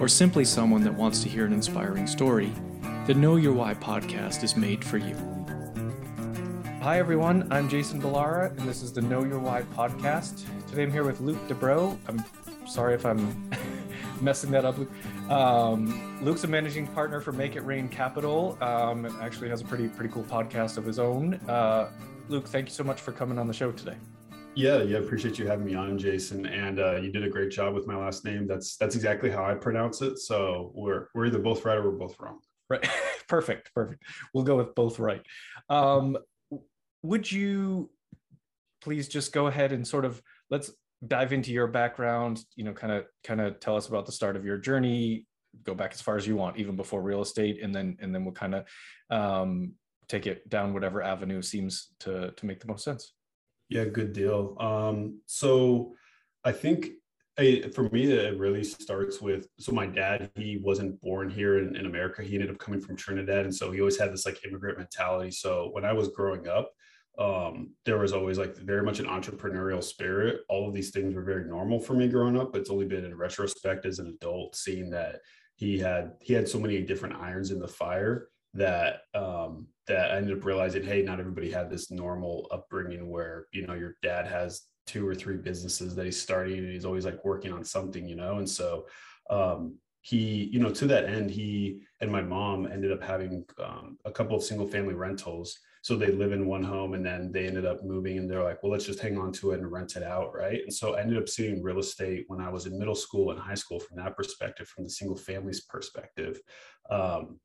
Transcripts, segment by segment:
or simply someone that wants to hear an inspiring story, the Know Your Why podcast is made for you. Hi, everyone. I'm Jason Balara, and this is the Know Your Why podcast. Today I'm here with Luke Dubrow. I'm sorry if I'm messing that up. Um, Luke's a managing partner for Make It Rain Capital. Um, actually has a pretty pretty cool podcast of his own. Uh, Luke, thank you so much for coming on the show today. Yeah, yeah, appreciate you having me on, Jason. And uh, you did a great job with my last name. That's that's exactly how I pronounce it. So we're we're either both right or we're both wrong. Right. perfect. Perfect. We'll go with both right. Um, would you please just go ahead and sort of let's dive into your background, you know, kind of kind of tell us about the start of your journey, go back as far as you want, even before real estate, and then and then we'll kind of um, take it down whatever avenue seems to to make the most sense. Yeah, good deal. Um, so I think I, for me, it really starts with so my dad, he wasn't born here in, in America. He ended up coming from Trinidad. And so he always had this like immigrant mentality. So when I was growing up, um, there was always like very much an entrepreneurial spirit. All of these things were very normal for me growing up. but It's only been in retrospect as an adult seeing that he had he had so many different irons in the fire that um, that I ended up realizing, hey, not everybody had this normal upbringing where you know your dad has two or three businesses that he's starting and he's always like working on something, you know, and so um, he, you know, to that end, he and my mom ended up having um, a couple of single family rentals. So they live in one home and then they ended up moving and they're like, well, let's just hang on to it and rent it out. Right. And so I ended up seeing real estate when I was in middle school and high school from that perspective, from the single families perspective. Um,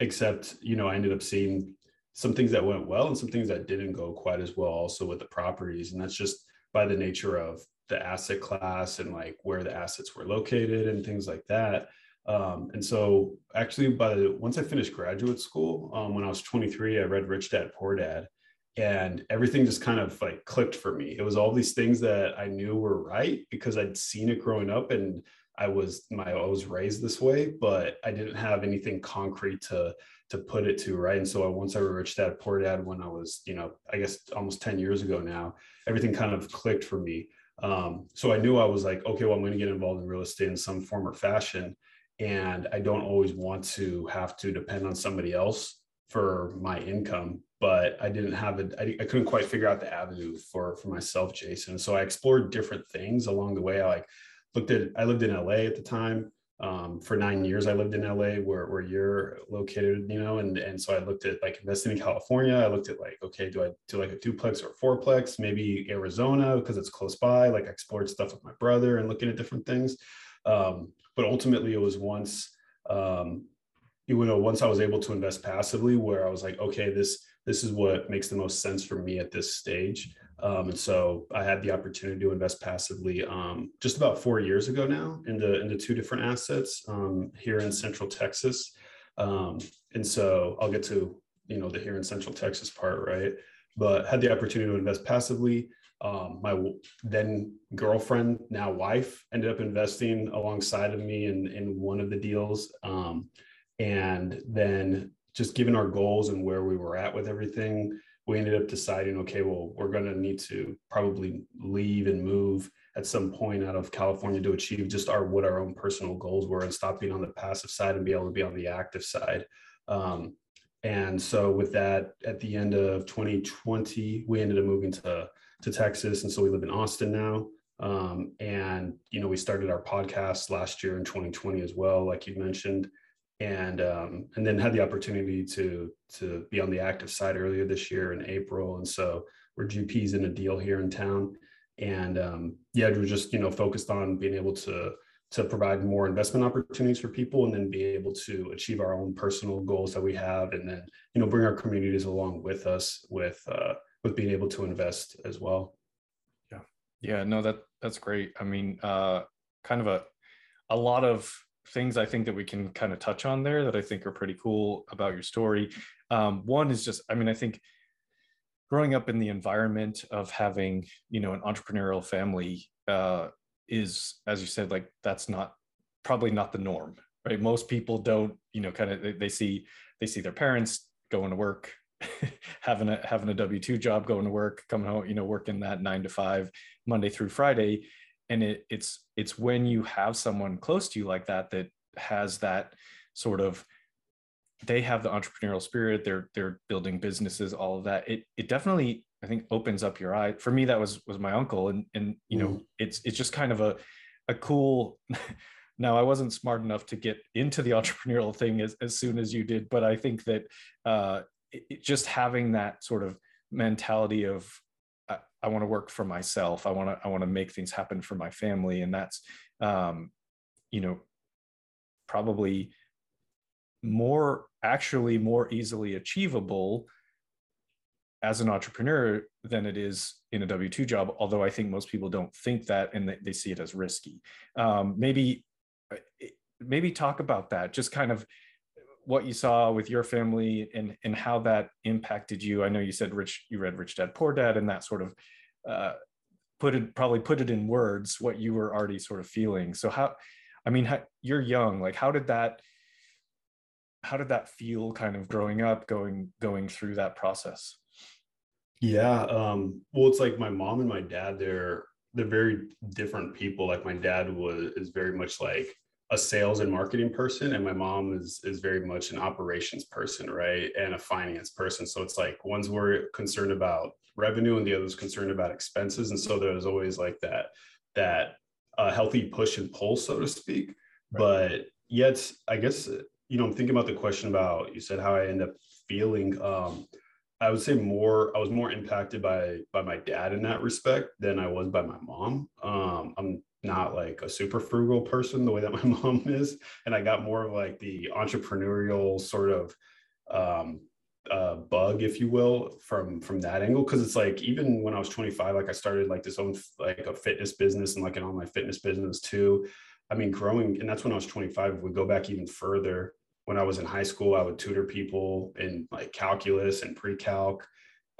except you know i ended up seeing some things that went well and some things that didn't go quite as well also with the properties. And that's just by the nature of the asset class and like where the assets were located and things like that. Um, and so actually by the once i finished graduate school um, when i was 23 i read rich dad poor dad and everything just kind of like clicked for me. It was all these things that i knew were right because i'd seen it growing up and I was my I was raised this way, but I didn't have anything concrete to to put it to, right? And so I, once I reached that poor dad, when I was, you know, I guess almost 10 years ago now, everything kind of clicked for me. Um, so I knew I was like, okay, well, I'm going to get involved in real estate in some form or fashion. And I don't always want to have to depend on somebody else for my income, but I didn't have it. I, I couldn't quite figure out the avenue for, for myself, Jason. So I explored different things along the way. I like looked at I lived in LA at the time. Um, for nine years, I lived in LA where, where you're located, you know, and, and so I looked at like investing in California. I looked at like, okay, do I do like a duplex or fourplex, maybe Arizona because it's close by. Like I explored stuff with my brother and looking at different things. Um, but ultimately it was once, um, you know, once I was able to invest passively where I was like, okay, this, this is what makes the most sense for me at this stage. Um, and so I had the opportunity to invest passively um, just about four years ago now into, into two different assets um, here in Central Texas. Um, and so I'll get to, you know, the here in Central Texas part, right? But had the opportunity to invest passively. Um, my then girlfriend, now wife, ended up investing alongside of me in, in one of the deals. Um, and then just given our goals and where we were at with everything, we ended up deciding, okay, well, we're going to need to probably leave and move at some point out of California to achieve just our what our own personal goals were and stop being on the passive side and be able to be on the active side. Um, and so with that, at the end of 2020, we ended up moving to to Texas, and so we live in Austin now. Um, and you know, we started our podcast last year in 2020 as well, like you mentioned and um, and then had the opportunity to to be on the active side earlier this year in April, and so we're GPs in a deal here in town, and um, yeah, we're just you know focused on being able to to provide more investment opportunities for people, and then be able to achieve our own personal goals that we have, and then you know bring our communities along with us with uh, with being able to invest as well. Yeah, yeah, no, that that's great. I mean, uh, kind of a a lot of things I think that we can kind of touch on there that I think are pretty cool about your story. Um, one is just, I mean, I think growing up in the environment of having, you know, an entrepreneurial family uh, is, as you said, like that's not probably not the norm, right? Most people don't, you know, kind of they, they see they see their parents going to work, having a having a W two job, going to work, coming home, you know, working that nine to five Monday through Friday, and it, it's it's when you have someone close to you like that that has that sort of they have the entrepreneurial spirit they're they're building businesses all of that it it definitely i think opens up your eye for me that was was my uncle and and you know mm. it's it's just kind of a a cool now i wasn't smart enough to get into the entrepreneurial thing as, as soon as you did but i think that uh it, it just having that sort of mentality of I, want to work for myself i want to i want to make things happen for my family and that's um you know probably more actually more easily achievable as an entrepreneur than it is in a W 2 job. Although I think most people don't think that and they, see it as risky. Um, maybe, maybe talk about that, just kind of what you saw with your family and, and how that impacted you. I know you said rich, you read Rich Dad Poor Dad and that sort of uh, put it, probably put it in words, what you were already sort of feeling. So how, I mean, how, you're young, like how did that, how did that feel kind of growing up going going through that process yeah um well it's like my mom and my dad they're they're very different people like my dad was is very much like a sales and marketing person and my mom is is very much an operations person right and a finance person so it's like one's were concerned about revenue and the other's concerned about expenses and so there's always like that that uh, healthy push and pull so to speak right. but yet i guess you know, I'm thinking about the question about you said how I end up feeling. Um, I would say more. I was more impacted by by my dad in that respect than I was by my mom. Um, I'm not like a super frugal person the way that my mom is, and I got more of like the entrepreneurial sort of um, uh, bug, if you will, from from that angle. Because it's like even when I was 25, like I started like this own like a fitness business and like an online fitness business too. I mean, growing, and that's when I was 25. If we go back even further, when I was in high school, I would tutor people in like calculus and pre-calc.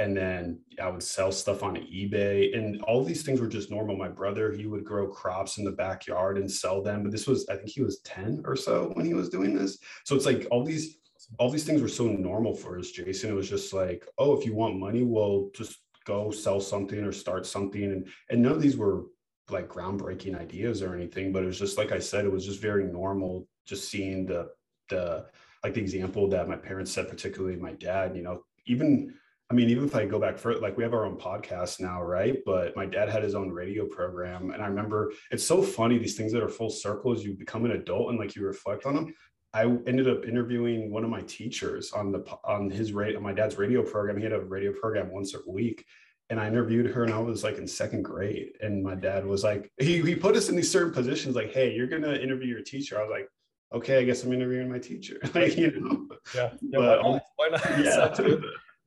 And then I would sell stuff on eBay. And all these things were just normal. My brother, he would grow crops in the backyard and sell them. But this was, I think he was 10 or so when he was doing this. So it's like all these, all these things were so normal for us, Jason. It was just like, oh, if you want money, well, just go sell something or start something. And and none of these were like groundbreaking ideas or anything, but it was just like I said, it was just very normal just seeing the the like the example that my parents said, particularly my dad, you know, even I mean, even if I go back further, like we have our own podcast now, right? But my dad had his own radio program. And I remember it's so funny, these things that are full circles, you become an adult and like you reflect on them. I ended up interviewing one of my teachers on the on his rate on my dad's radio program. He had a radio program once a week. And I interviewed her and I was like in second grade. And my dad was like, he, he put us in these certain positions, like, hey, you're gonna interview your teacher. I was like, okay, I guess I'm interviewing my teacher. like, you know. Yeah. yeah but, why, why not? Yeah.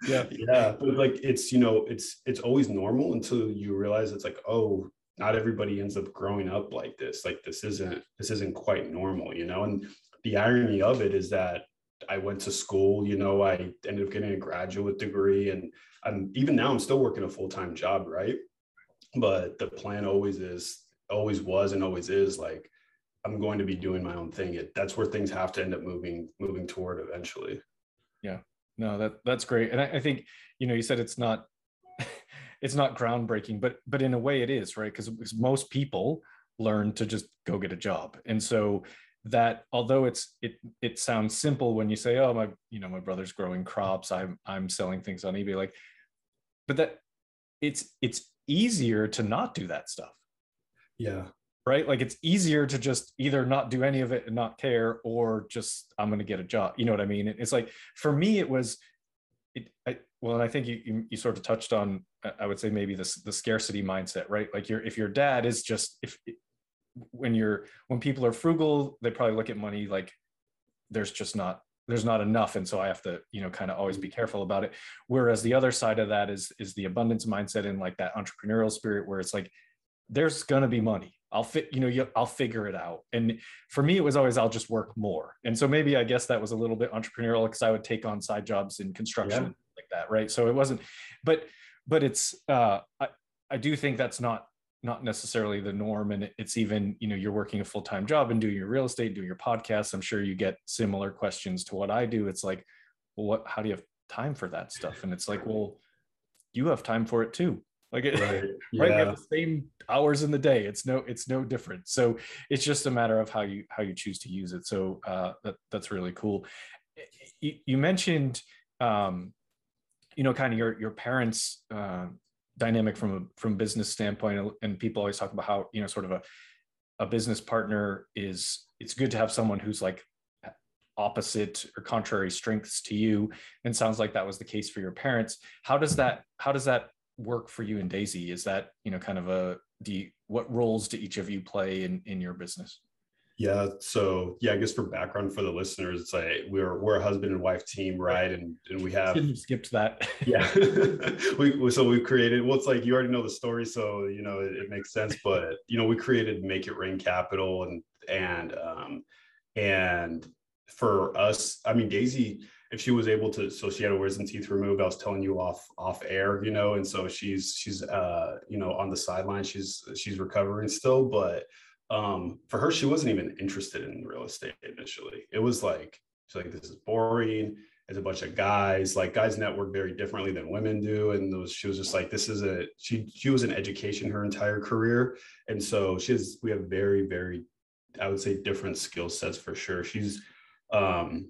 Yeah. Yeah. But like it's, you know, it's it's always normal until you realize it's like, oh, not everybody ends up growing up like this. Like this isn't this isn't quite normal, you know. And the irony of it is that I went to school, you know, I ended up getting a graduate degree and I'm even now I'm still working a full-time job, right? But the plan always is always was and always is like I'm going to be doing my own thing. It, that's where things have to end up moving moving toward eventually. Yeah, no, that that's great, and I, I think you know you said it's not it's not groundbreaking, but but in a way it is right? Because most people learn to just go get a job, and so that although it's it it sounds simple when you say oh my you know my brother's growing crops. I'm i'm selling things on ebay like but that it's it's easier to not do that stuff. Yeah right? Like it's easier to just either not do any of it and not care, or just I'm going to get a job. You know what I mean? It's like for me, it was, it. I, well, and I think you, you, you sort of touched on, I would say maybe this the scarcity mindset, right? Like your if your dad is just if when you're when people are frugal, they probably look at money like there's just not there's not enough and so i have to you know kind of always be mm-hmm. careful about it whereas the other side of that is is the abundance mindset and like that entrepreneurial spirit where it's like there's going to be money I'll fit, you know, you, I'll figure it out. And for me, it was always, I'll just work more. And so maybe I guess that was a little bit entrepreneurial because I would take on side jobs in construction yeah. like that. Right. So it wasn't, but, but it's, uh, I, I do think that's not, not necessarily the norm. And it's even, you know, you're working a full-time job and doing your real estate, doing your podcast. I'm sure you get similar questions to what I do. It's like, well, what, how do you have time for that stuff? And it's like, well, you have time for it too like it, right, yeah. right? We have the same hours in the day. It's no, it's no different. So it's just a matter of how you how you choose to use it. So uh, that that's really cool. You, you mentioned, um, you know, kind of your your parents' uh, dynamic from a from business standpoint, and people always talk about how you know sort of a a business partner is it's good to have someone who's like opposite or contrary strengths to you and sounds like that was the case for your parents how does that how does that work for you and Daisy? Is that you know kind of a do you, what roles do each of you play in in your business? Yeah, so yeah, I guess for background for the listeners, it's like we're we're a husband and wife team, right? And and we have skipped that. yeah, we so we created. Well, it's like you already know the story, so you know it, it makes sense. But you know, we created Make It Rain Capital, and and um and for us, I mean, Daisy if she was able to so she had her wisdom teeth removed i was telling you off off air you know and so she's she's uh you know on the sideline she's she's recovering still but um for her she wasn't even interested in real estate initially. It was like she's like this is boring. It's a bunch of guys. Like guys network very differently than women do and those she was just like this is a she she was in education her entire career and so she's we have very very i would say different skill sets for sure. She's um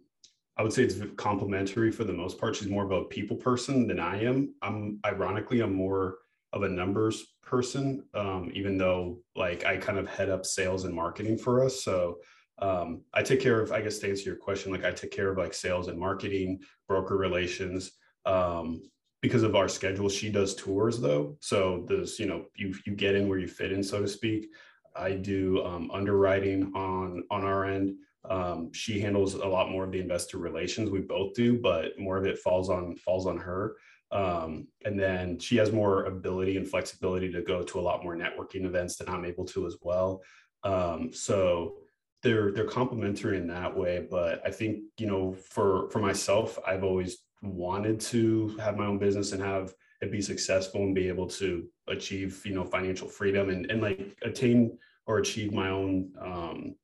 I would say it's complementary for the most part. She's more of a people person than I am. I'm ironically, I'm more of a numbers person, um, even though like I kind of head up sales and marketing for us. So um, I take care of, I guess to answer your question, like I take care of like sales and marketing, broker relations. Um, because of our schedule, she does tours though. So there's, you know, you you get in where you fit in, so to speak. I do um, underwriting on on our end. Um, she handles a lot more of the investor relations. We both do, but more of it falls on falls on her. Um, and then she has more ability and flexibility to go to a lot more networking events than I'm able to as well. Um, so they're they're complementary in that way. But I think you know, for for myself, I've always wanted to have my own business and have it be successful and be able to achieve you know financial freedom and and like attain or achieve my own um,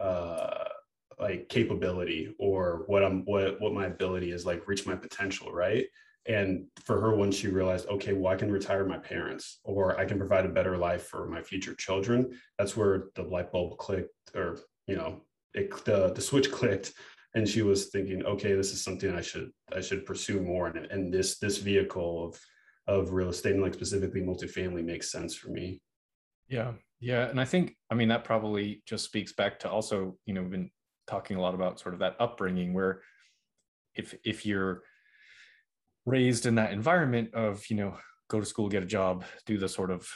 uh, like capability or what I'm what what my ability is like reach my potential, right? And for her, when she realized, okay, well, I can retire my parents or I can provide a better life for my future children, that's where the light bulb clicked or, you know, it, the, the switch clicked and she was thinking, okay, this is something I should, I should pursue more. And, and this, this vehicle of, of real estate and like specifically multifamily makes sense for me. Yeah. Yeah. And I think, I mean, that probably just speaks back to also, you know, we've been talking a lot about sort of that upbringing where if, if you're raised in that environment of, you know, go to school, get a job, do the sort of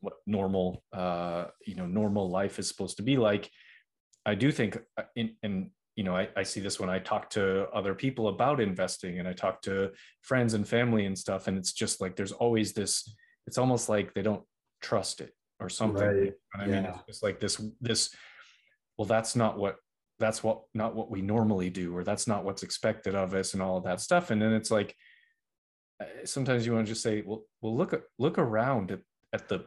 what normal, uh, you know, normal life is supposed to be like, I do think uh, in, in you know, I, I see this when I talk to other people about investing and I talk to friends and family and stuff. And it's just like there's always this, it's almost like they don't trust it or something. Right. I yeah. mean, it's just like this, this, well, that's not what that's what not what we normally do, or that's not what's expected of us, and all of that stuff. And then it's like uh, sometimes you want to just say, well, well, look look around at, at the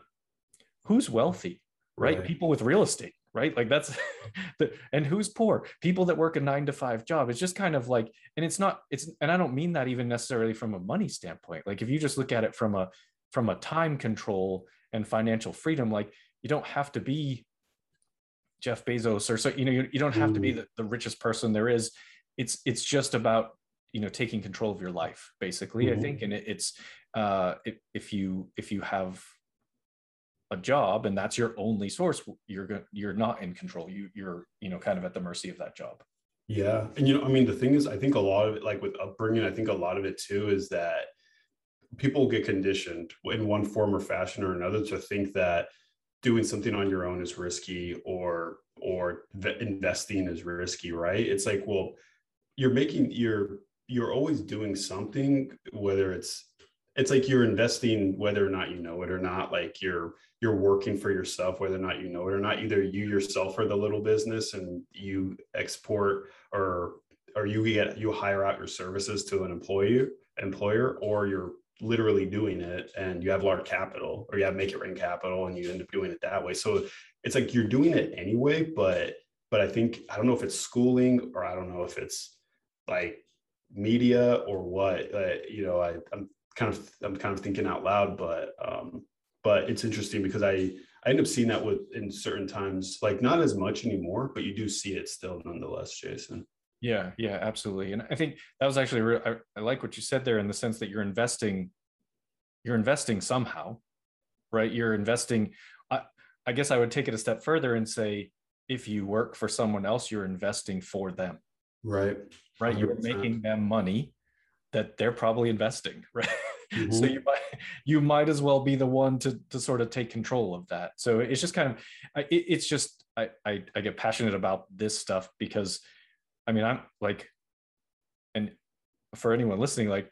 who's wealthy, right? right? People with real estate, right? Like that's the and who's poor? People that work a nine to five job. It's just kind of like, and it's not, it's and I don't mean that even necessarily from a money standpoint. Like if you just look at it from a from a time control and financial freedom like you don't have to be jeff bezos or so you know you, you don't have to be mm. the, the richest person there is. It's it's just about you know taking control of your life basically mm-hmm. i think. And it, it's uh if, if you if you have a job and that's your only source you're going you're not in control. You you're you know kind of at the mercy of that job. Yeah. And you know i mean the thing is i think a lot of it like with upbringing i think a lot of it too is that people get conditioned in one form or fashion or another to think that doing something on your own is risky or or investing is risky right? It's like well you're making you're you're always doing something whether it's it's like you're investing whether or not you know it or not like you're you're working for yourself whether or not you know it or not. Either you yourself are the little business and you export or or you get you hire out your services to an employee employer or you're literally doing it and you have large capital or you have make it rain capital and you end up doing it that way. So it's like you're doing it anyway but but i think i don't know if it's schooling or i don't know if it's like media or what uh, you know I, i'm kind of i'm kind of thinking out loud but um but it's interesting because i i end up seeing that with in certain times like not as much anymore but you do see it still nonetheless jason yeah, yeah, absolutely. And I think that was actually real, I, I like what you said there in the sense that you're investing, you're investing somehow, right? You're investing. I, I guess I would take it a step further and say, if you work for someone else, you're investing for them. Right. Right. you are making them money that they're probably investing, right? Mm-hmm. so you might you might as well be the one to to sort of take control of that. So it's just kind of it, it's just I, I I get passionate about this stuff because I mean, I'm like, and for anyone listening, like,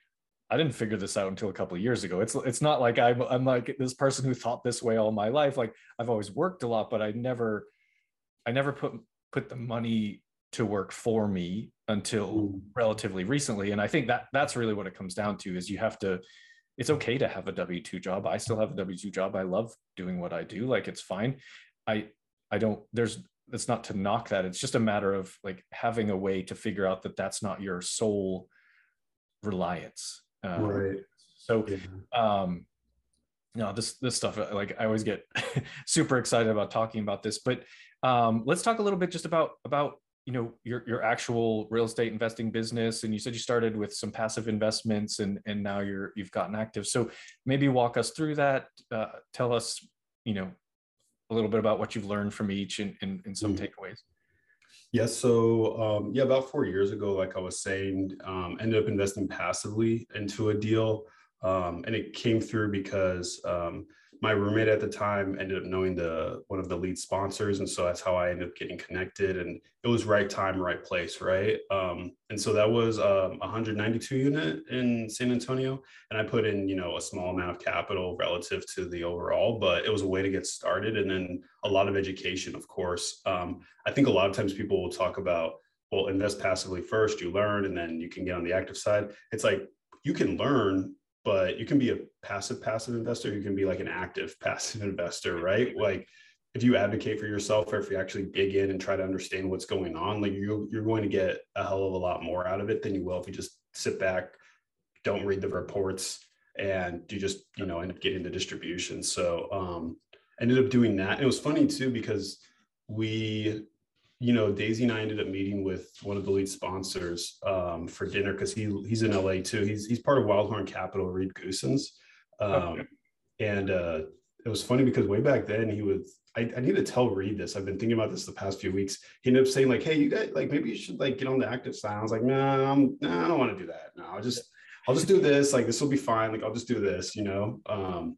I didn't figure this out until a couple of years ago. It's it's not like I'm I'm like this person who thought this way all my life. Like I've always worked a lot, but I never I never put put the money to work for me until mm. relatively recently. And I think that that's really what it comes down to is you have to it's okay to have a W2 job. I still have a W2 job. I love doing what I do. Like it's fine. I I don't there's it's not to knock that. It's just a matter of like having a way to figure out that that's not your sole reliance. Um, right. so yeah. um no this this stuff uh, like i always get super excited about talking about this but um let's talk a little bit just about about you know your your actual real estate investing business. And you said you started with some passive investments and and now you're you've gotten active. So maybe walk us through that. Uh, tell us you know a little bit about what you've learned from each and, and, and some mm-hmm. takeaways. Yes. So, um, yeah, about four years ago, like I was saying, um, ended up investing passively into a deal. Um, and it came through because um, my roommate at the time ended up knowing the one of the lead sponsors and so that's how i ended up getting connected and it was right time right place right? Um, and so that was um, 192 unit in san antonio and i put in you know a small amount of capital relative to the overall but it was a way to get started and then a lot of education of course. Um, i think a lot of times people will talk about well invest passively first you learn and then you can get on the active side. It's like you can learn but you can be a passive passive investor. You can be like an active passive investor right? Like if you advocate for yourself or if you actually dig in and try to understand what's going on like you you're going to get a hell of a lot more out of it than you will if you just sit back don't read the reports and you just you know end up getting the distribution. So um ended up doing that. And it was funny too because we you know, Daisy and I ended up meeting with one of the lead sponsors um, for dinner because he he's in LA too. He's he's part of Wildhorn Capital, Reed Goossens. Um, okay. And uh, it was funny because way back then he was. I, I, need to tell Reed this. I've been thinking about this the past few weeks. He ended up saying like, "Hey, you guys, like maybe you should like get on the active side." I was like, "No, nah, I'm, nah, I don't want to do that. No, I'll just I'll just do this. Like this will be fine. Like I'll just do this. You know." Um,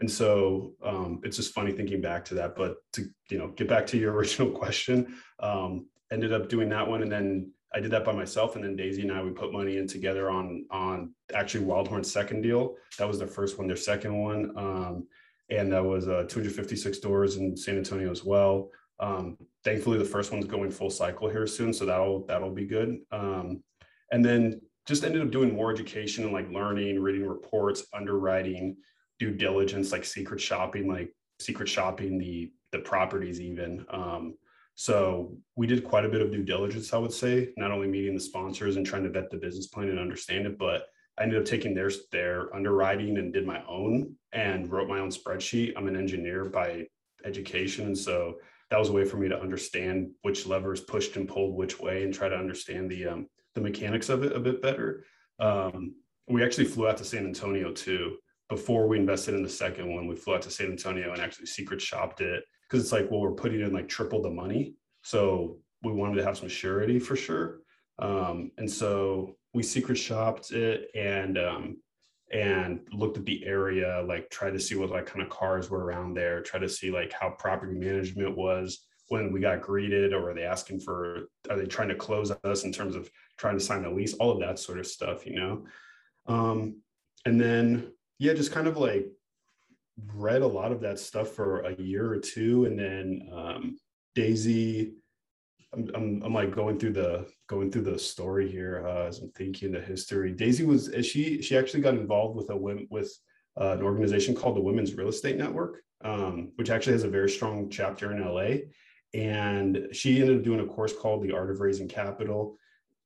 and so um, it's just funny thinking back to that. But to you know get back to your original question, um, ended up doing that one, and then I did that by myself. And then Daisy and I we put money in together on on actually Wildhorn's second deal. That was their first one. Their second one, um, and that was uh, 256 doors in San Antonio as well. Um, thankfully, the first one's going full cycle here soon, so that'll that'll be good. Um, and then just ended up doing more education and like learning, reading reports, underwriting, due diligence, like secret shopping, like secret shopping the the properties even. Um, so we did quite a bit of due diligence, I would say, not only meeting the sponsors and trying to vet the business plan and understand it, but I ended up taking their their underwriting and did my own and wrote my own spreadsheet. I'm an engineer by education, and so that was a way for me to understand which levers pushed and pulled which way and try to understand the um, the mechanics of it a bit better. Um, we actually flew out to San Antonio too before we invested in the second one, we flew out to San Antonio and actually secret shopped it because it's like, well, we're putting in like triple the money. So we wanted to have some surety for sure. Um, and so we secret shopped it and um, and looked at the area, like tried to see what like kind of cars were around there, try to see like how property management was when we got greeted, or are they asking for, are they trying to close us in terms of trying to sign a lease, all of that sort of stuff, you know. Um, and then yeah, just kind of like read a lot of that stuff for a year or two, and then um, Daisy. I'm, I'm, I'm like going through the going through the story here uh, as I'm thinking the history. Daisy was she she actually got involved with a with uh, an organization called the Women's Real Estate Network, um, which actually has a very strong chapter in LA. And she ended up doing a course called The Art of Raising Capital.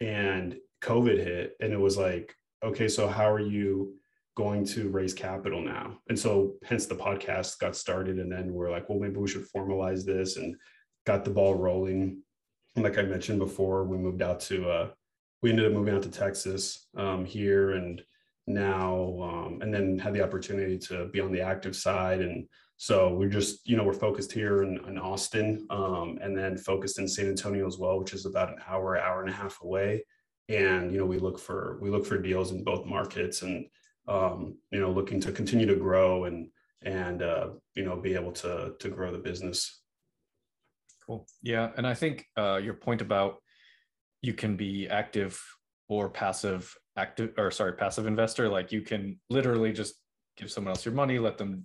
And COVID hit, and it was like, okay, so how are you going to raise capital now? And so, hence the podcast got started. And then we're like, well, maybe we should formalize this and got the ball rolling. And like I mentioned before, we moved out to, uh, we ended up moving out to Texas um, here and now, um, and then had the opportunity to be on the active side. And so we're just, you know, we're focused here in, in Austin um, and then focused in San Antonio as well, which is about an hour, hour and a half away and you know we look for we look for deals in both markets and um, you know looking to continue to grow and and uh, you know be able to to grow the business. Cool. Yeah and i think uh, your point about you can be active or passive active or sorry passive investor like you can literally just give someone else your money let them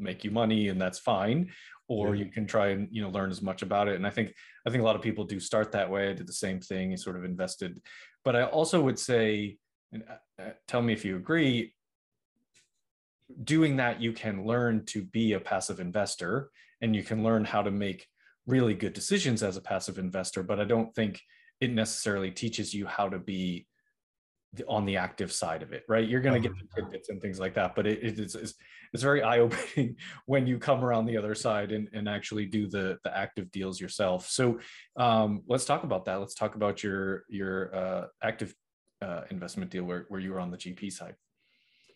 make you money and that's fine. Or yeah. you can try and you know learn as much about it. And i think i think a lot of people do start that way. I did the same thing sort of invested. But I also would say, and uh, uh, tell me if you agree, doing that, you can learn to be a passive investor and you can learn how to make really good decisions as a passive investor. But I don't think it necessarily teaches you how to be on the active side of it, right? You're going to get the uh-huh. tidbits and things like that, but it, it is it's, it's very eye opening when you come around the other side and, and actually do the the active deals yourself. So um, let's talk about that. Let's talk about your your uh, active uh, investment deal where where you were on the GP side.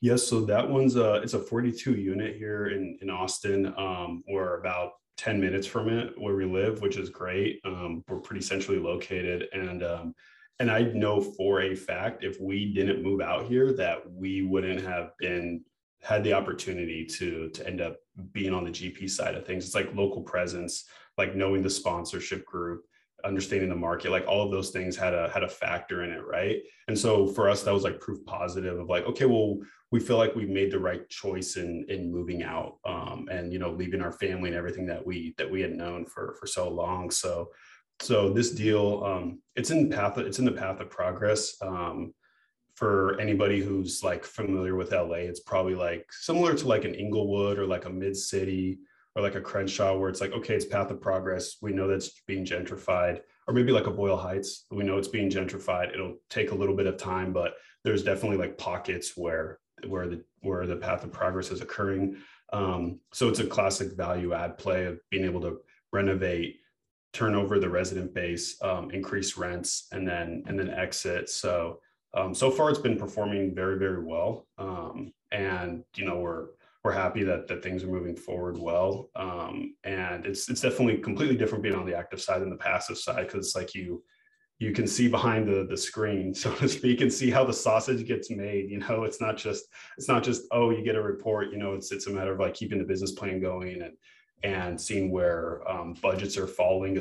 Yes, so that one's a it's a 42 unit here in in Austin. Um, we're about 10 minutes from it where we live, which is great. Um, we're pretty centrally located and um, and I know for a fact if we didn't move out here that we wouldn't have been had the opportunity to to end up being on the GP side of things. It's like local presence, like knowing the sponsorship group, understanding the market, like all of those things had a had a factor in it, right? And so for us, that was like proof positive of like, okay, well, we feel like we made the right choice in in moving out, um, and you know, leaving our family and everything that we that we had known for for so long. So so this deal um, it's in path it's in the path of progress. Um, for anybody who's like familiar with la it's probably like similar to like an inglewood or like a mid city or like a crenshaw where it's like okay it's path of progress. We know that's being gentrified. Or maybe like a boyle heights. We know it's being gentrified. It'll take a little bit of time but there's definitely like pockets where where the where the path of progress is occurring um, so it's a classic value add play of being able to renovate turn over the resident base, um, increase rents, and then and then exit. So um, so far, it's been performing very very well, um, and you know we're we're happy that that things are moving forward well. Um, and it's it's definitely completely different being on the active side than the passive side because it's like you you can see behind the the screen so to speak and see how the sausage gets made you know it's not just it's not just oh you get a report you know it's it's a matter of like keeping the business plan going and and seeing where um, budgets are falling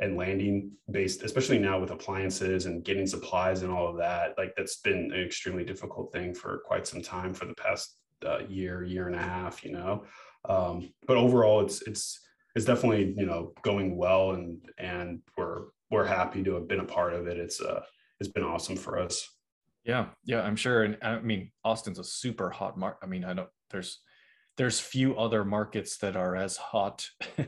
and landing based, especially now with appliances and getting supplies and all of that. Like that's been an extremely difficult thing for quite some time for the past uh, year, year and a half, you know. Um, but overall, it's it's it's definitely you know going well, and and we're we're happy to have been a part of it. It's uh it's been awesome for us. Yeah, yeah, I'm sure. And I mean, Austin's a super hot market. I mean, I know there's there's few other markets that are as hot yeah.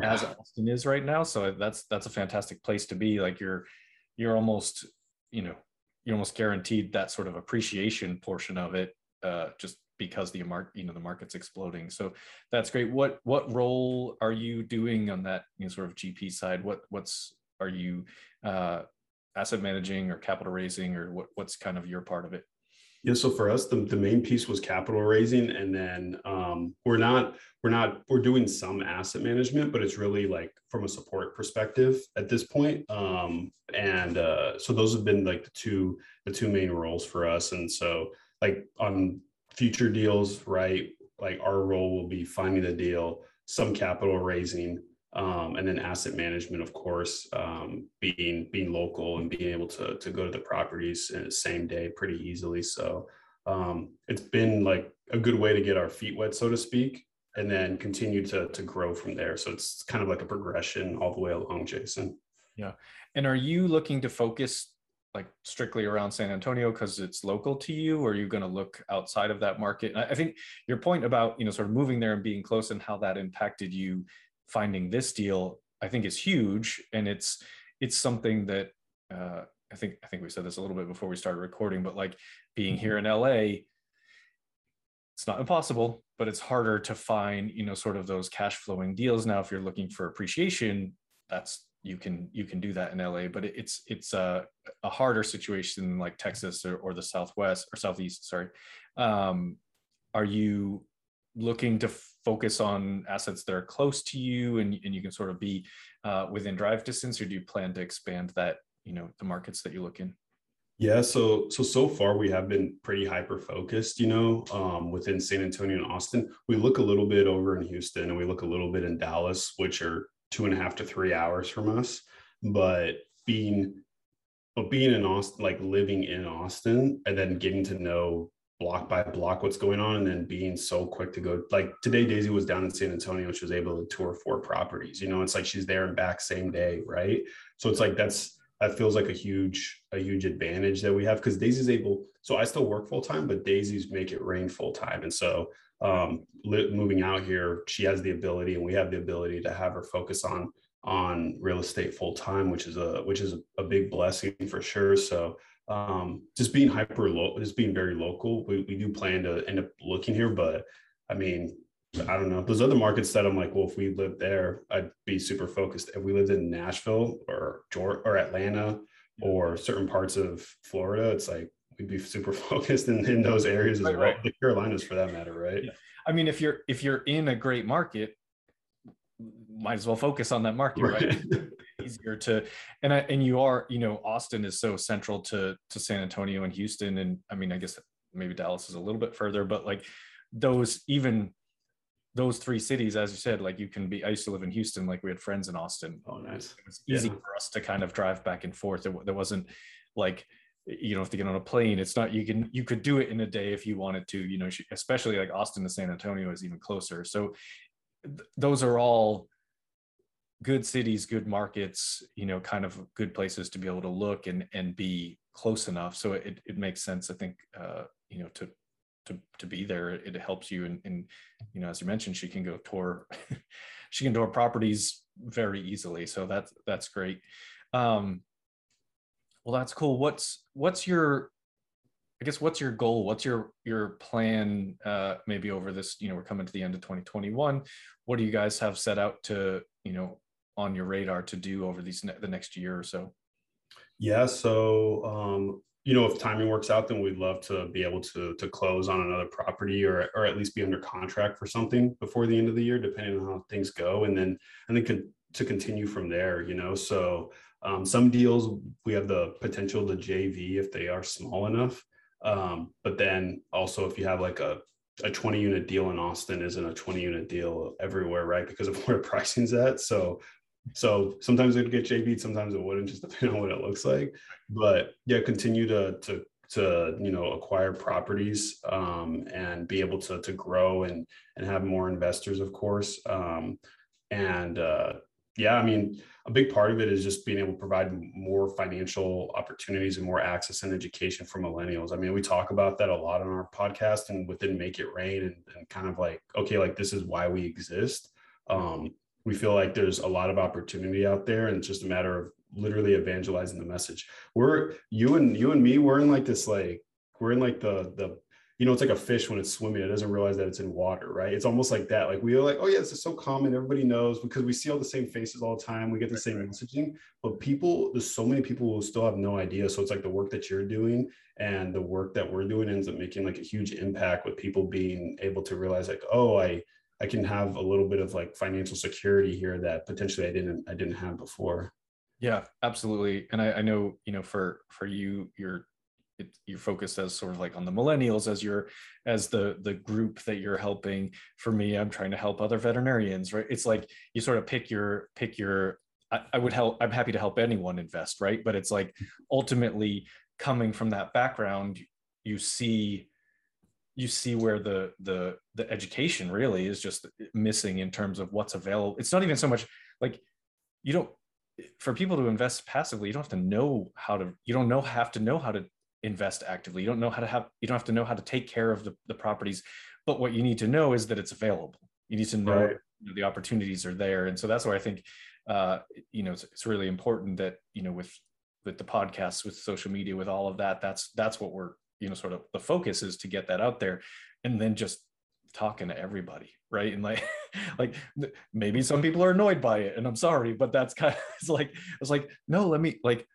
as Austin is right now. So that's that's a fantastic place to be. Like you're you're almost you know you're almost guaranteed that sort of appreciation portion of it uh, just because the market you know the market's exploding. So that's great. What what role are you doing on that you know, sort of GP side? What what's are you uh, asset managing or capital raising or what what's kind of your part of it? Yeah, so for us, the, the main piece was capital raising, and then um, we're not we're not we're doing some asset management, but it's really like from a support perspective at this point. Um, and uh, so those have been like the two the two main roles for us. And so like on future deals, right? Like our role will be finding the deal, some capital raising, um, and then asset management, of course, um, being being local and being able to to go to the properties in the same day pretty easily. So um, it's been like a good way to get our feet wet, so to speak, and then continue to to grow from there. So it's kind of like a progression all the way along, Jason. Yeah. And are you looking to focus like strictly around San Antonio because it's local to you, or are you going to look outside of that market? I think your point about you know sort of moving there and being close and how that impacted you finding this deal, I think is huge, and it's it's something that uh, I think I think we said this a little bit before we started recording, but like being here in LA, it's not impossible, but it's harder to find you know sort of those cash flowing deals now. If you're looking for appreciation, that's you can you can do that in LA, but it's it's a, a harder situation like Texas or, or the Southwest or Southeast. Sorry, um, are you looking to focus on assets that are close to you and, and you can sort of be uh, within drive distance, or do you plan to expand that you know the markets that you look in? Yeah, so so so far we have been pretty hyper focused, you know, um, within San Antonio and Austin. We look a little bit over in Houston and we look a little bit in Dallas, which are two and a half to three hours from us. But being but being in Austin, like living in Austin and then getting to know block by block what's going on and then being so quick to go like today daisy was down in san antonio she was able to tour four properties you know it's like she's there and back same day right so it's like that's that feels like a huge a huge advantage that we have because daisy's able so i still work full time but daisy's make it rain full time and so um, moving out here, she has the ability, and we have the ability to have her focus on on real estate full time, which is a which is a, big blessing for sure. So um, just being hyper local, just being very local, we, we do plan to end up looking here, but I mean, I don't know. Those other markets that I'm like, well, if we lived there, I'd be super focused. If we lived in Nashville or Georgia or Atlanta or certain parts of Florida, it's like we'd be super focused in, in those areas as right, well. Right. The Carolinas for that matter, right? Yeah. I mean, if you're if you're in a great market, might as well focus on that market, right? right? Easier to and I and you are, you know, Austin is so central to to San Antonio and Houston. And I mean, I guess maybe Dallas is a little bit further, but like those even those three cities, as you said, like you can be. I used to live in Houston. Like we had friends in Austin. Oh, nice. It was easy yeah. for us to kind of drive back and forth. There wasn't like you know if to get on a plane. It's not you can you could do it in a day if you wanted to you know especially like austin to san antonio is even closer. So th- those are all good cities good markets you know kind of good places to be able to look and and be close enough. So it, it makes sense i think uh you know to to to be there. It helps you and, and you know as you mentioned she can go tour she can tour properties very easily. So that's that's great. Um well, that's cool. What's what's your I guess what's your goal? What's your your plan uh maybe over this, you know, we're coming to the end of 2021. What do you guys have set out to, you know, on your radar to do over these ne- the next year or so? Yeah, so um you know, if timing works out, then we'd love to be able to to close on another property or or at least be under contract for something before the end of the year, depending on how things go, and then and then con- to continue from there. You know, so um, some deals we have the potential to JV if they are small enough. Um, but then also if you have like a, a 20 unit deal in Austin isn't a 20 unit deal everywhere, right? Because of where pricing's at. So so sometimes it'd get JV, sometimes it wouldn't, just depending on what it looks like. But yeah, continue to to to you know acquire properties um, and be able to to grow and and have more investors, of course. Um, and uh, yeah, I mean, a big part of it is just being able to provide more financial opportunities and more access and education for millennials. I mean, we talk about that a lot on our podcast and within Make It Rain and, and kind of like, okay, like this is why we exist. Um, we feel like there's a lot of opportunity out there and it's just a matter of literally evangelizing the message. We're you and you and me, we're in like this like we're in like the the you know, it's like a fish when it's swimming, it doesn't realize that it's in water, right? It's almost like that. Like we are like, oh yeah, this is so common. Everybody knows because we see all the same faces all the time. We get the same messaging, but people, there's so many people who still have no idea. So it's like the work that you're doing and the work that we're doing ends up making like a huge impact with people being able to realize like, oh, I I can have a little bit of like financial security here that potentially I didn't I didn't have before. Yeah, absolutely. And I, I know, you know, for for you, you're it, you're focused as sort of like on the millennials as your as the the group that you're helping. For me i'm trying to help other veterinarians right? It's like you sort of pick your pick your I, I would help i'm happy to help anyone invest right? But it's like ultimately coming from that background you see you see where the the the education really is just missing in terms of what's available. It's not even so much like you don't for people to invest passively you don't have to know how to you don't know have to know how to invest actively. You don't know how to have you don't have to know how to take care of the, the properties but what you need to know is that it's available. You need to know, right. you know the opportunities are there. And so that's why i think uh, you know it's, it's really important that you know with with the podcasts with social media with all of that that's that's what we're you know sort of the focus is to get that out there and then just talking to everybody right? And like like maybe some people are annoyed by it and i'm sorry but that's kind of it's like it's like no let me like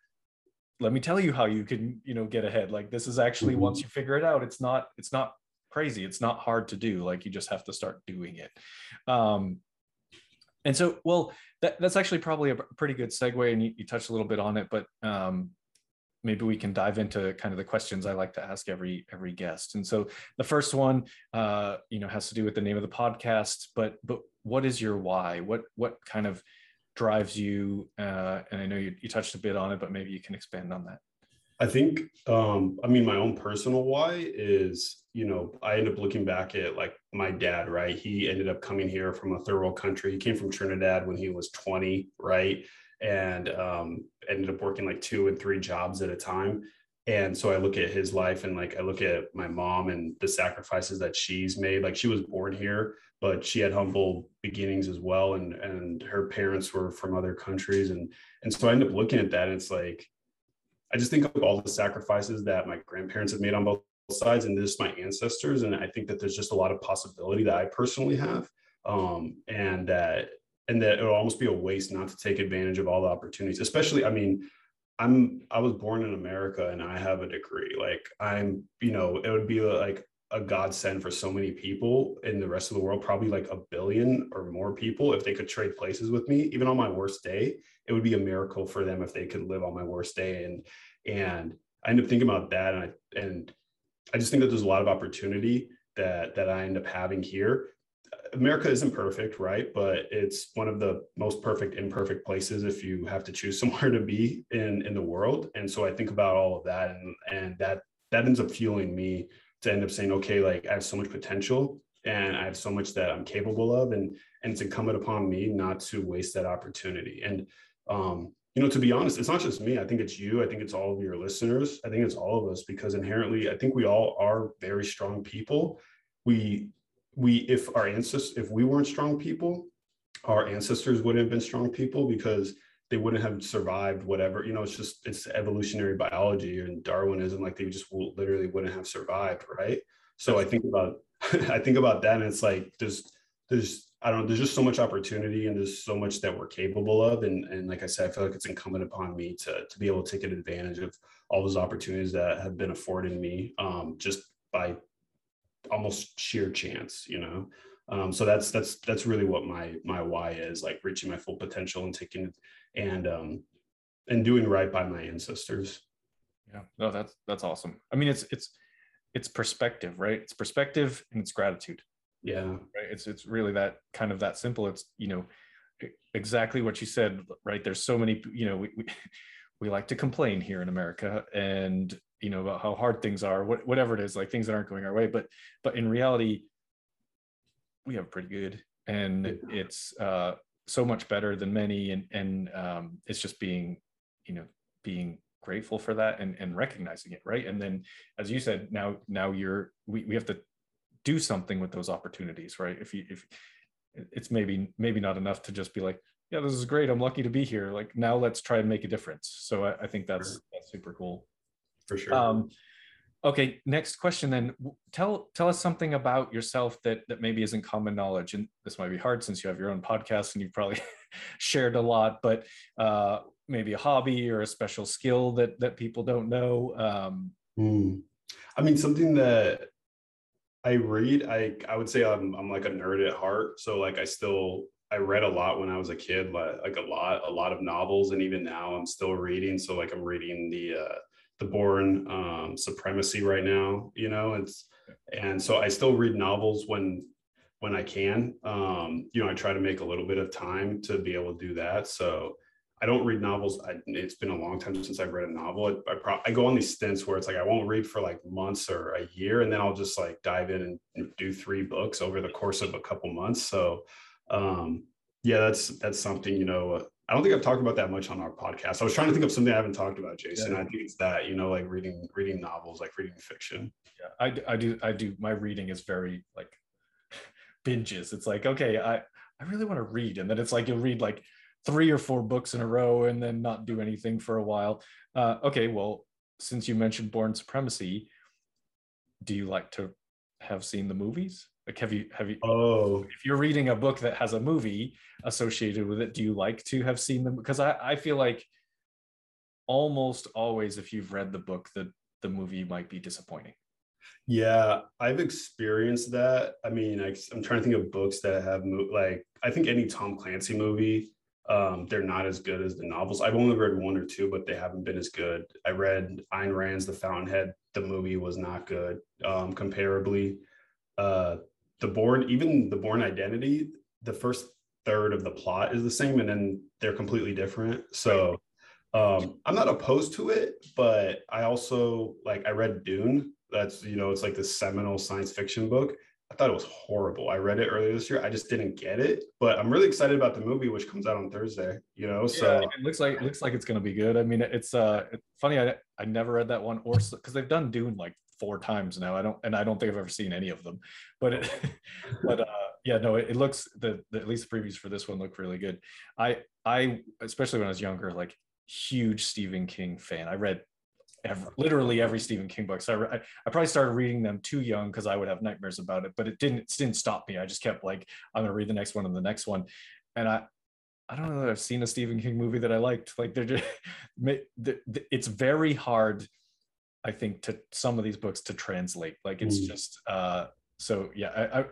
let me tell you how you can you know get ahead like this is actually mm-hmm. once you figure it out it's not it's not crazy it's not hard to do like you just have to start doing it um and so well that, that's actually probably a pretty good segue and you, you touched a little bit on it but um maybe we can dive into kind of the questions I like to ask every every guest. And so the first one, uh, you know, has to do with the name of the podcast. But but what is your why? What what kind of drives you? Uh, and I know you, you touched a bit on it, but maybe you can expand on that. I think, um, I mean, my own personal why is, you know, I end up looking back at like my dad, right? He ended up coming here from a third world country. He came from Trinidad when he was 20, right? and um, ended up working like two and three jobs at a time. And so I look at his life and like I look at my mom and the sacrifices that she's made. Like she was born here, but she had humble beginnings as well. And and her parents were from other countries. And and so I end up looking at that. And it's like I just think of all the sacrifices that my grandparents have made on both sides and this my ancestors. And I think that there's just a lot of possibility that I personally have. Um, and that and that it would almost be a waste not to take advantage of all the opportunities especially i mean i'm i was born in america and i have a degree. Like i'm you know it would be like a godsend for so many people in the rest of the world probably like a billion or more people if they could trade places with me. Even on my worst day it would be a miracle for them if they could live on my worst day. And and i end up thinking about that and i and i just think that there's a lot of opportunity that that i end up having here America isn't perfect, right? But it's one of the most perfect imperfect places if you have to choose somewhere to be in in the world. And so I think about all of that, and and that that ends up fueling me to end up saying, okay, like I have so much potential, and I have so much that I'm capable of, and and it's incumbent upon me not to waste that opportunity. And um, you know, to be honest, it's not just me. I think it's you. I think it's all of your listeners. I think it's all of us because inherently, I think we all are very strong people. We we if our ancestors if we weren't strong people our ancestors wouldn't have been strong people because they wouldn't have survived whatever you know it's just it's evolutionary biology and darwinism like they just literally wouldn't have survived right? So i think about i think about that and it's like there's there's i don't know there's just so much opportunity and there's so much that we're capable of. And and like i said i feel like it's incumbent upon me to to be able to take advantage of all those opportunities that have been afforded me um, just by almost sheer chance, you know. Um, so that's that's that's really what my my why is like reaching my full potential and taking and um and doing right by my ancestors. Yeah, no, that's that's awesome. I mean, it's it's it's perspective, right? It's perspective and it's gratitude. Yeah, right. It's it's really that kind of that simple. It's you know exactly what you said, right? There's so many, you know, we we, we like to complain here in America, and you know about how hard things are what, whatever it is like things that aren't going our way but but in reality we have pretty good and it's uh so much better than many and and um it's just being you know being grateful for that and and recognizing it right? And then as you said now now you're we, we have to do something with those opportunities right? If you if it's maybe maybe not enough to just be like yeah this is great i'm lucky to be here like now let's try and make a difference so i, I think that's sure. that's super cool for sure. Um, okay, next question then. Tell tell us something about yourself that that maybe isn't common knowledge, and this might be hard since you have your own podcast and you've probably shared a lot, but uh, maybe a hobby or a special skill that that people don't know. Um, mm. I mean, something that I read, I I would say I'm I'm like a nerd at heart. So like I still I read a lot when I was a kid, like, like a lot, a lot of novels, and even now I'm still reading. So like I'm reading the uh, the Bourne um, Supremacy right now. You know, it's and so I still read novels when when I can. Um, you know, I try to make a little bit of time to be able to do that. So I don't read novels. I, it's been a long time since I've read a novel. I, I, pro- I, go on these stints where it's like I won't read for like months or a year, and then I'll just like dive in and do three books over the course of a couple months. So, um, yeah, that's that's something you know. I don't think I've talked about that much on our podcast. I was trying to think of something I haven't talked about, Jason. Yeah. I think it's that you know, like reading reading novels, like reading fiction. Yeah, I, I do I do. My reading is very like binges. It's like okay, I I really want to read, and then it's like you'll read like three or four books in a row and then not do anything for a while. Uh, okay, well, since you mentioned Bourne Supremacy, do you like to have seen the movies? Like, have you have you? Oh, if you're reading a book that has a movie associated with it, do you like to have seen them? Because I I feel like almost always, if you've read the book, the the movie might be disappointing. Yeah, I've experienced that. I mean, I, am trying to think of books that have like I think any Tom Clancy movie um, they're not as good as the novels. I've only read one or two, but they haven't been as good. I read Ayn Rand's The Fountainhead. The movie was not good. Um, comparably, uh, the Bourne, even the Bourne Identity, the first third of the plot is the same, and then they're completely different. So um, I'm not opposed to it, but I also like I read Dune. That's you know it's like this seminal science fiction book I thought it was horrible. I read it earlier this year. I just didn't get it, but I'm really excited about the movie, which comes out on Thursday. You know, so yeah, it looks like it looks like it's going to be good. I mean, it's uh, it's funny. I I never read that one, or because they've done Dune like four times now. I don't, and I don't think I've ever seen any of them. But it, but uh, yeah, no, it, it looks the, the at least the previews for this one look really good. I I especially when I was younger, like huge Stephen King fan. I read every, literally every Stephen King book. So I, I probably started reading them too young because I would have nightmares about it, but it didn't it didn't stop me. I just kept like I'm gonna read the next one and the next one, and I I don't know that I've seen a Stephen King movie that I liked. Like they're just it's very hard, I think, to some of these books to translate. Like it's mm. just uh so yeah I, I,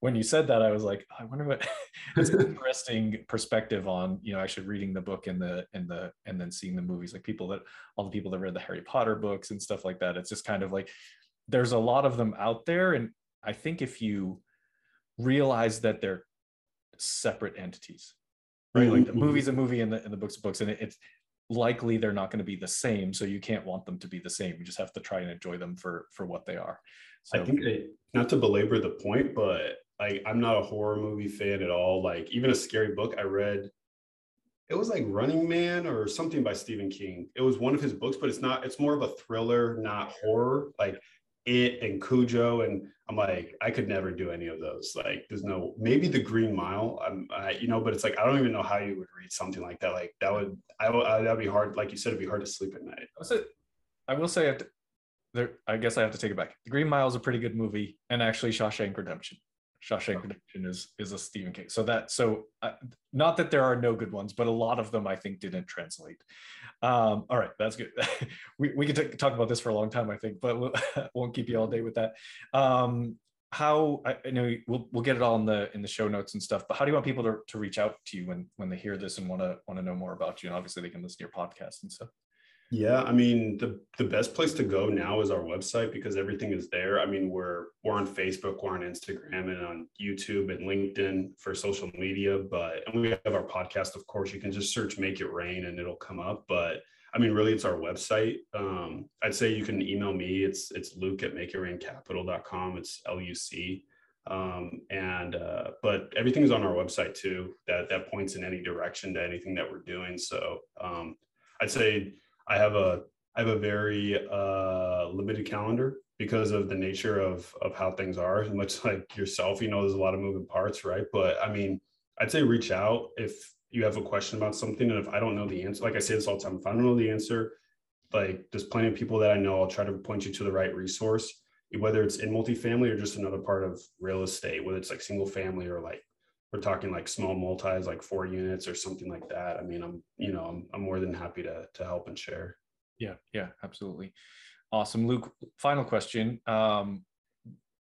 when you said that i was like i wonder what it's an interesting perspective on you know actually reading the book and the and the and then seeing the movies like people that all the people that read the harry potter books and stuff like that it's just kind of like there's a lot of them out there and i think if you realize that they're separate entities right mm-hmm. like the mm-hmm. movie's a movie and the, and the book's a books and it, it's likely they're not going to be the same so you can't want them to be the same you just have to try and enjoy them for for what they are so, I think I, not to belabor the point, but like I'm not a horror movie fan at all. Like even a scary book I read, it was like Running Man or something by Stephen King. It was one of his books, but it's not. It's more of a thriller, not horror. Like it and Cujo, and I'm like, I could never do any of those. Like, there's no maybe the Green Mile. I'm, I, you know, but it's like I don't even know how you would read something like that. Like that would, I, I that'd be hard. Like you said, it'd be hard to sleep at night. I will say, there, I guess I have to take it back. The Green Mile is a pretty good movie, and actually Shawshank Redemption. Shawshank Redemption is is a Stephen King. So that so uh, not that there are no good ones, but a lot of them I think didn't translate. Um, all right, that's good. we we could t- talk about this for a long time, I think, but we'll, won't keep you all day with that. Um, how I, I, know we'll we'll get it all in the in the show notes and stuff. But how do you want people to, to reach out to you when when they hear this and want to want to know more about you? And obviously they can listen to your podcast and stuff. Yeah, I mean the the best place to go now is our website because everything is there. I mean we're we're on Facebook, we're on Instagram, and on YouTube and LinkedIn for social media. But and we have our podcast, of course. You can just search "Make It Rain" and it'll come up. But I mean, really, it's our website. Um, I'd say you can email me. It's it's Luke at makeitraincapital.com. It's L U C. Um, and uh, but everything is on our website too. That that points in any direction to anything that we're doing. So um, I'd say I have a I have a very uh, limited calendar because of the nature of of how things are. Much like yourself, you know, there's a lot of moving parts, right? But I mean, I'd say reach out if you have a question about something, and if I don't know the answer, like I say this all the time, if I don't know the answer, like there's plenty of people that I know. I'll try to point you to the right resource, whether it's in multifamily or just another part of real estate, whether it's like single family or like we're talking like small multis, like four units or something like that. I mean, I'm, you know, I'm, I'm more than happy to, to help and share. Yeah. Yeah, absolutely. Awesome. Luke, final question. Um,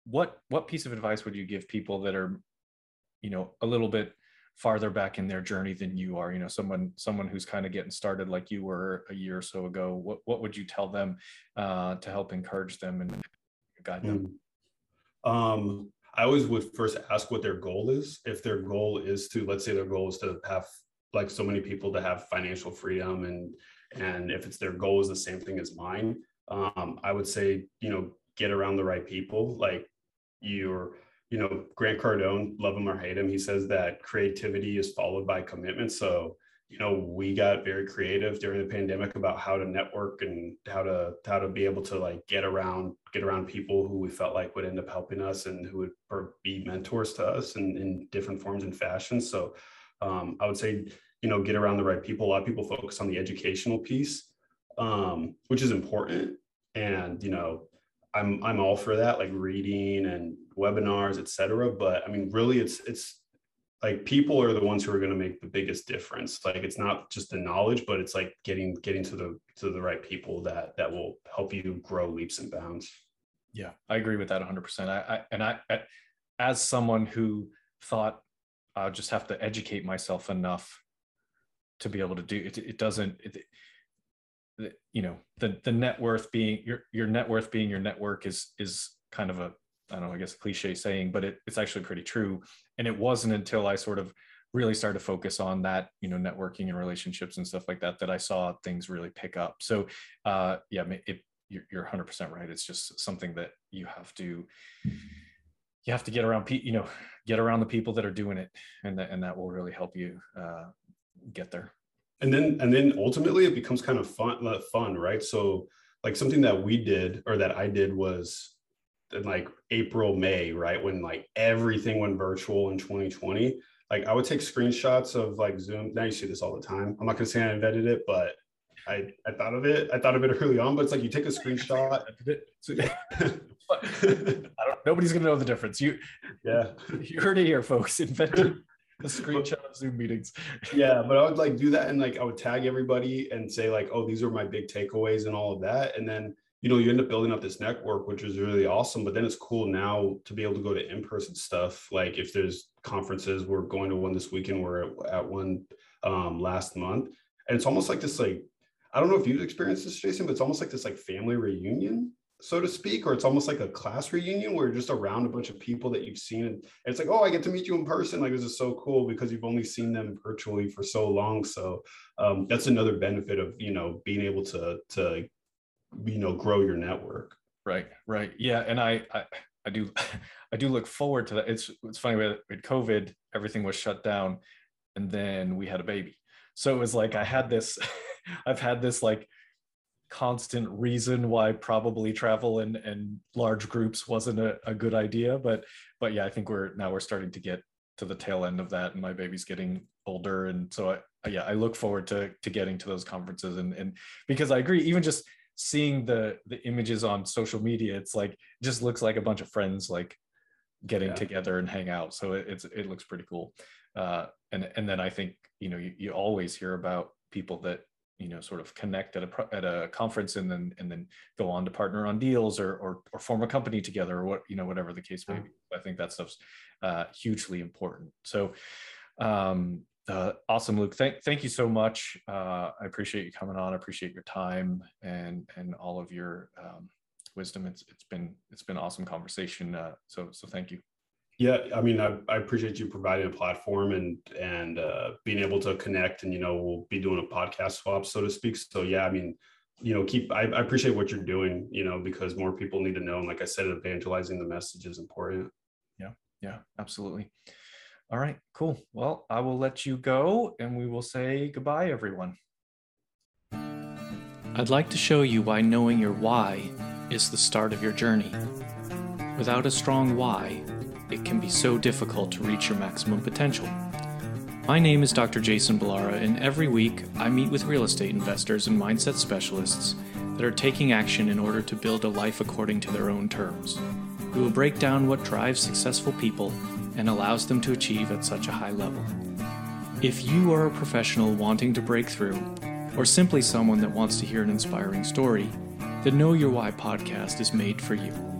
what, what piece of advice would you give people that are, you know, a little bit farther back in their journey than you are, you know, someone, someone who's kind of getting started like you were a year or so ago, what, what would you tell them uh, to help encourage them and guide them? Mm. Um, I always would first ask what their goal is. If their goal is to, let's say their goal is to have like so many people to have financial freedom and and if it's their goal is the same thing as mine um, i would say you know get around the right people like you're you know grant cardone love him or hate him he says that creativity is followed by commitment so you know we got very creative during the pandemic about how to network and how to how to be able to like get around get around people who we felt like would end up helping us and who would be mentors to us in, in different forms and fashions. So um, i would say you know get around the right people. A lot of people focus on the educational piece um, which is important. And you know i'm i'm all for that like reading and webinars etc but i mean really it's it's like people are the ones who are going to make the biggest difference. Like it's not just the knowledge but it's like getting getting to the to the right people that that will help you grow leaps and bounds. Yeah i agree with that 100% i, I and I, I as someone who thought i'll just have to educate myself enough to be able to do it it doesn't it, you know the the net worth being your your net worth being your network is is kind of a I don't know, I guess a cliche saying, but it, it's actually pretty true. And it wasn't until I sort of really started to focus on that, you know, networking and relationships and stuff like that, that I saw things really pick up. So, uh, yeah, it, you're, you're 100% right. It's just something that you have to, you have to get around, you know, get around the people that are doing it, and that and that will really help you uh, get there. And then and then ultimately, it becomes kind of fun, fun, right? So, like something that we did or that I did was in like April, May, right? When like everything went virtual in 2020. Like I would take screenshots of like Zoom. Now you see this all the time. I'm not gonna say I invented it, but I, I thought of it. I thought of it early on, but it's like you take a screenshot. nobody's gonna know the difference. You yeah. You heard it here, folks. Invented the screenshot of Zoom meetings. yeah, but I would like do that and like I would tag everybody and say like, oh, these are my big takeaways and all of that. And then you know, you end up building up this network, which is really awesome. But then it's cool now to be able to go to in-person stuff. Like if there's conferences, we're going to one this weekend. We're at, one um, last month, and it's almost like this. Like I don't know if you've experienced this, Jason, but it's almost like this like family reunion, so to speak, or it's almost like a class reunion where you're just around a bunch of people that you've seen, and it's like, oh, I get to meet you in person. Like this is so cool because you've only seen them virtually for so long. So um, that's another benefit of you know being able to to you know grow your network. Right right. Yeah and i i, I do i do look forward to that. It's it's funny with, covid everything was shut down and then we had a baby. So it was like i had this i've had this like constant reason why probably travel and and large groups wasn't a, a good idea but but yeah i think we're now we're starting to get to the tail end of that and my baby's getting older and so I, yeah i look forward to to getting to those conferences and and because i agree even just seeing the the images on social media it's like just looks like a bunch of friends like getting yeah. together and hang out. So it, it's it looks pretty cool. Uh, and and then i think you know you, you always hear about people that you know sort of connect at a at a conference and then and then go on to partner on deals or or, or form a company together or what you know whatever the case may be. I think that stuff's uh, hugely important. So um, uh, awesome, Luke. Thank, thank you so much. Uh, I appreciate you coming on. I appreciate your time and and all of your um, wisdom. It's it's been it's been awesome conversation. Uh, so so thank you. Yeah, I mean, I, I appreciate you providing a platform and and uh, being able to connect. And you know, we'll be doing a podcast swap, so to speak. So yeah, I mean, you know, keep. I, I appreciate what you're doing. You know, because more people need to know. And like I said, evangelizing the message is important. Yeah, yeah, absolutely. All right, cool. Well, I will let you go and we will say goodbye, everyone. I'd like to show you why knowing your why is the start of your journey. Without a strong why, it can be so difficult to reach your maximum potential. My name is Dr. Jason Balara, and every week I meet with real estate investors and mindset specialists that are taking action in order to build a life according to their own terms. We will break down what drives successful people and allows them to achieve at such a high level. If you are a professional wanting to break through, or simply someone that wants to hear an inspiring story, the Know Your Why podcast is made for you.